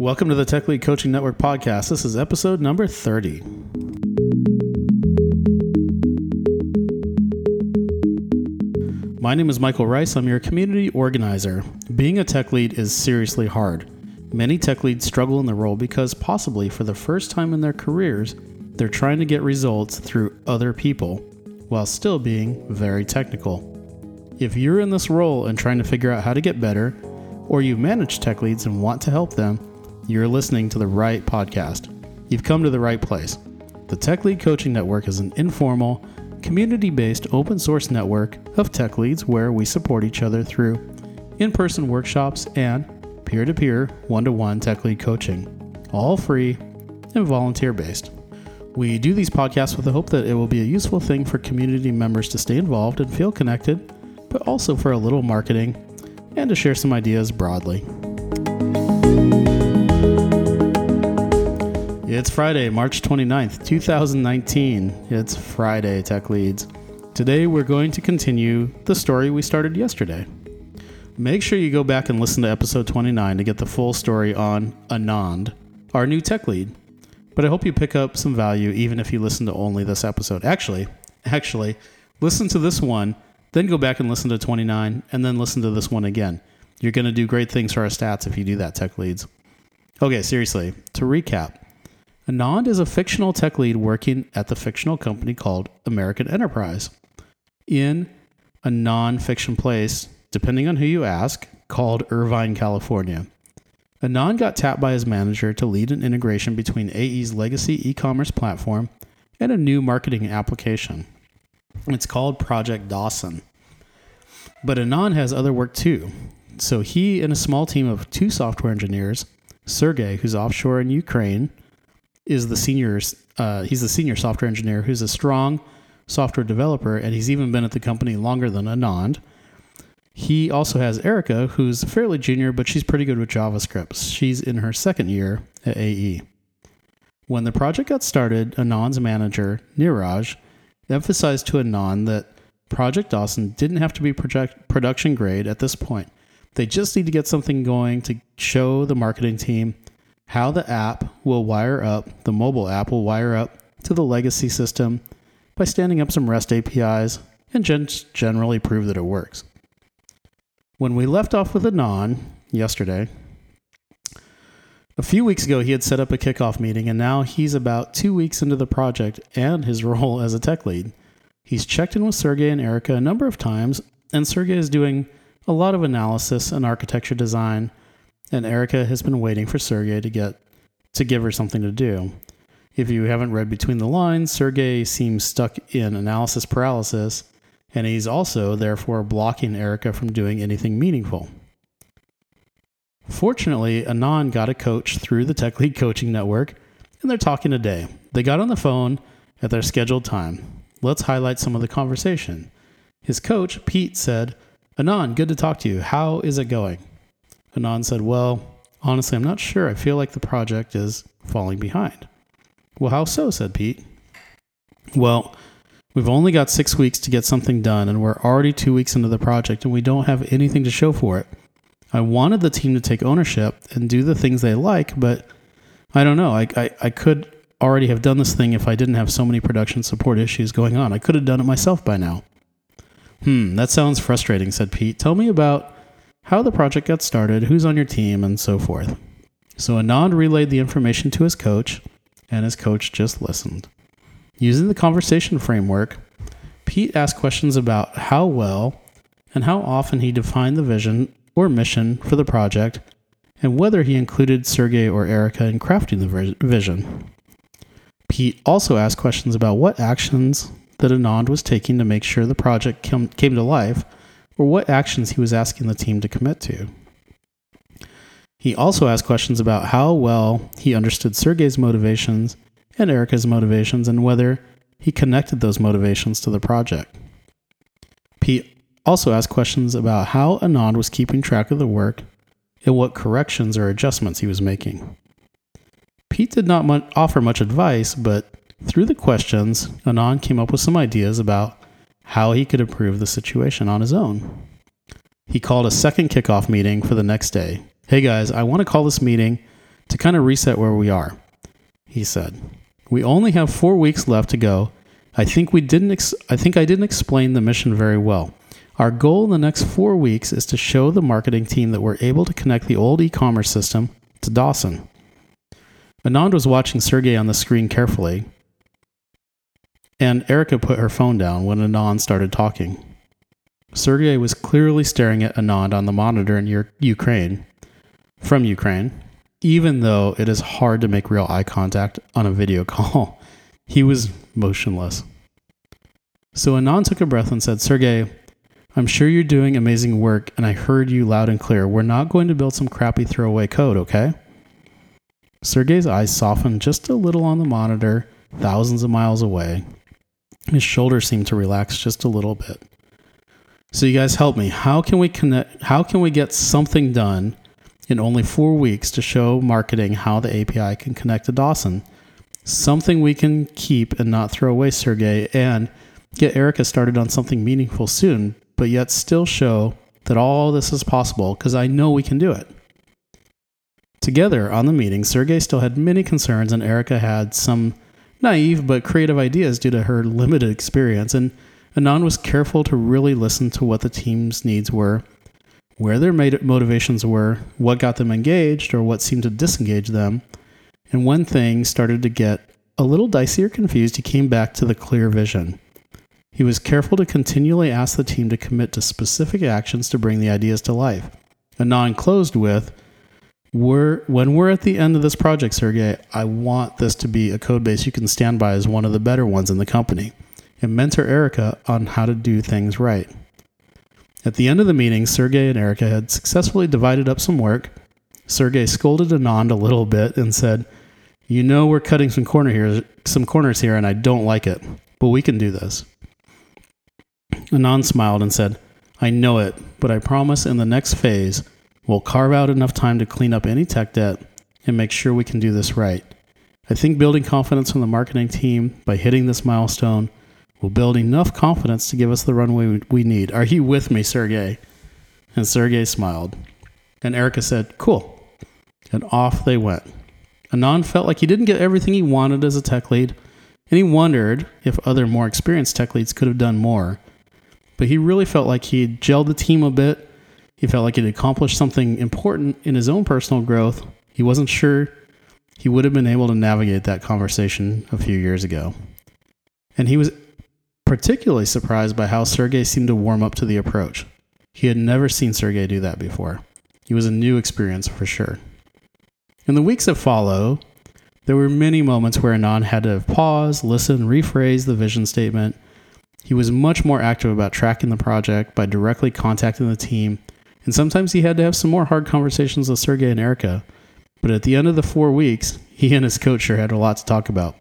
Welcome to the Tech Lead Coaching Network podcast. This is episode number 30. My name is Michael Rice. I'm your community organizer. Being a tech lead is seriously hard. Many tech leads struggle in the role because, possibly for the first time in their careers, they're trying to get results through other people while still being very technical. If you're in this role and trying to figure out how to get better, or you manage tech leads and want to help them, you're listening to the right podcast. You've come to the right place. The Tech Lead Coaching Network is an informal, community based open source network of tech leads where we support each other through in person workshops and peer to peer, one to one tech lead coaching, all free and volunteer based. We do these podcasts with the hope that it will be a useful thing for community members to stay involved and feel connected, but also for a little marketing and to share some ideas broadly. It's Friday, March 29th, 2019. It's Friday, Tech Leads. Today we're going to continue the story we started yesterday. Make sure you go back and listen to episode 29 to get the full story on Anand, our new tech lead. But I hope you pick up some value even if you listen to only this episode. Actually, actually, listen to this one, then go back and listen to 29 and then listen to this one again. You're going to do great things for our stats if you do that, tech leads. Okay, seriously, to recap, Anand is a fictional tech lead working at the fictional company called American Enterprise in a non fiction place, depending on who you ask, called Irvine, California. Anand got tapped by his manager to lead an integration between AE's legacy e commerce platform and a new marketing application. It's called Project Dawson. But Anand has other work too. So he and a small team of two software engineers, Sergey, who's offshore in Ukraine, is the senior. Uh, he's the senior software engineer who's a strong software developer, and he's even been at the company longer than Anand. He also has Erica, who's fairly junior, but she's pretty good with JavaScript. She's in her second year at AE. When the project got started, Anand's manager, Niraj, emphasized to Anand that Project Dawson didn't have to be project, production grade at this point. They just need to get something going to show the marketing team how the app will wire up, the mobile app will wire up to the legacy system by standing up some REST APIs and just generally prove that it works. When we left off with Anand yesterday, a few weeks ago he had set up a kickoff meeting, and now he's about two weeks into the project and his role as a tech lead. He's checked in with Sergey and Erica a number of times, and Sergey is doing a lot of analysis and architecture design and Erica has been waiting for Sergey to get to give her something to do. If you haven't read between the lines, Sergey seems stuck in analysis paralysis, and he's also therefore blocking Erica from doing anything meaningful. Fortunately, Anand got a coach through the Tech Lead Coaching Network, and they're talking today. They got on the phone at their scheduled time. Let's highlight some of the conversation. His coach, Pete, said, Anand, good to talk to you. How is it going? Anand said, Well, honestly, I'm not sure. I feel like the project is falling behind. Well, how so? said Pete. Well, we've only got six weeks to get something done, and we're already two weeks into the project, and we don't have anything to show for it. I wanted the team to take ownership and do the things they like, but I don't know. I, I, I could already have done this thing if I didn't have so many production support issues going on. I could have done it myself by now. Hmm, that sounds frustrating, said Pete. Tell me about how the project got started, who's on your team, and so forth. So Anand relayed the information to his coach, and his coach just listened. Using the conversation framework, Pete asked questions about how well and how often he defined the vision or mission for the project, and whether he included Sergey or Erica in crafting the vision. Pete also asked questions about what actions that Anand was taking to make sure the project came to life or what actions he was asking the team to commit to. He also asked questions about how well he understood Sergey's motivations and Erica's motivations and whether he connected those motivations to the project. Pete also asked questions about how Anand was keeping track of the work and what corrections or adjustments he was making. Pete did not offer much advice, but through the questions, Anand came up with some ideas about how he could improve the situation on his own. He called a second kickoff meeting for the next day. Hey guys, I want to call this meeting to kind of reset where we are. He said, "We only have 4 weeks left to go. I think we didn't ex- I think I didn't explain the mission very well. Our goal in the next 4 weeks is to show the marketing team that we're able to connect the old e-commerce system to Dawson." Anand was watching Sergey on the screen carefully, and Erica put her phone down when Anand started talking. Sergey was clearly staring at Anand on the monitor in Ukraine, from Ukraine, even though it is hard to make real eye contact on a video call. He was motionless. So Anand took a breath and said, Sergey, I'm sure you're doing amazing work, and I heard you loud and clear. We're not going to build some crappy throwaway code, okay? Sergey's eyes softened just a little on the monitor, thousands of miles away. His shoulders seemed to relax just a little bit. So you guys help me. How can we connect how can we get something done in only 4 weeks to show marketing how the API can connect to Dawson? Something we can keep and not throw away, Sergey, and get Erica started on something meaningful soon, but yet still show that all this is possible because I know we can do it. Together on the meeting, Sergey still had many concerns and Erica had some naive but creative ideas due to her limited experience, and Anand was careful to really listen to what the team's needs were, where their motivations were, what got them engaged, or what seemed to disengage them. And when things started to get a little dicey or confused, he came back to the clear vision. He was careful to continually ask the team to commit to specific actions to bring the ideas to life. Anand closed with, we're when we're at the end of this project, Sergey, I want this to be a code base you can stand by as one of the better ones in the company and mentor Erica on how to do things right. At the end of the meeting, Sergey and Erica had successfully divided up some work. Sergey scolded Anand a little bit and said, "You know we're cutting some corner here, some corners here, and I don't like it, but we can do this." Anand smiled and said, "I know it, but I promise in the next phase." We'll carve out enough time to clean up any tech debt and make sure we can do this right. I think building confidence from the marketing team by hitting this milestone will build enough confidence to give us the runway we need. Are you with me, Sergey? And Sergey smiled. And Erica said, Cool. And off they went. Anand felt like he didn't get everything he wanted as a tech lead, and he wondered if other more experienced tech leads could have done more. But he really felt like he would gelled the team a bit he felt like he'd accomplished something important in his own personal growth. He wasn't sure he would have been able to navigate that conversation a few years ago. And he was particularly surprised by how Sergey seemed to warm up to the approach. He had never seen Sergey do that before. It was a new experience for sure. In the weeks that follow, there were many moments where Anand had to pause, listen, rephrase the vision statement. He was much more active about tracking the project by directly contacting the team and sometimes he had to have some more hard conversations with Sergey and Erica. But at the end of the four weeks, he and his coach sure had a lot to talk about.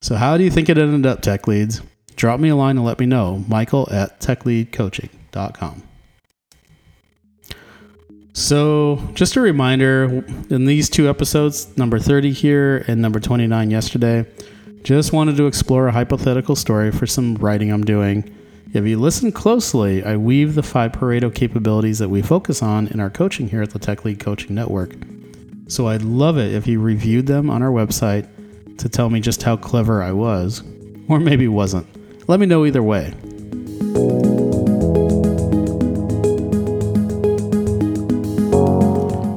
So, how do you think it ended up, Tech Leads? Drop me a line and let me know. Michael at techleadcoaching.com. So, just a reminder in these two episodes, number 30 here and number 29 yesterday, just wanted to explore a hypothetical story for some writing I'm doing if you listen closely, I weave the five Pareto capabilities that we focus on in our coaching here at the Tech Lead Coaching Network. So I'd love it if you reviewed them on our website to tell me just how clever I was, or maybe wasn't. Let me know either way.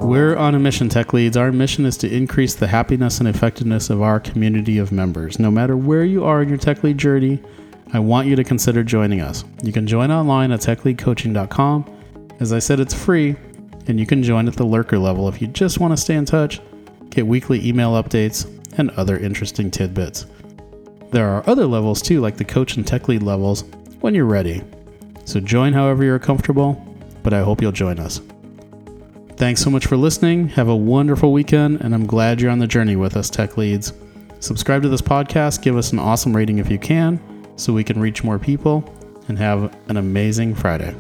We're on a mission, Tech Leads. Our mission is to increase the happiness and effectiveness of our community of members. No matter where you are in your Tech Lead journey, I want you to consider joining us. You can join online at techleadcoaching.com. As I said, it's free, and you can join at the lurker level if you just want to stay in touch, get weekly email updates, and other interesting tidbits. There are other levels too, like the coach and tech lead levels, when you're ready. So join however you're comfortable, but I hope you'll join us. Thanks so much for listening. Have a wonderful weekend, and I'm glad you're on the journey with us, Tech Leads. Subscribe to this podcast, give us an awesome rating if you can so we can reach more people and have an amazing Friday.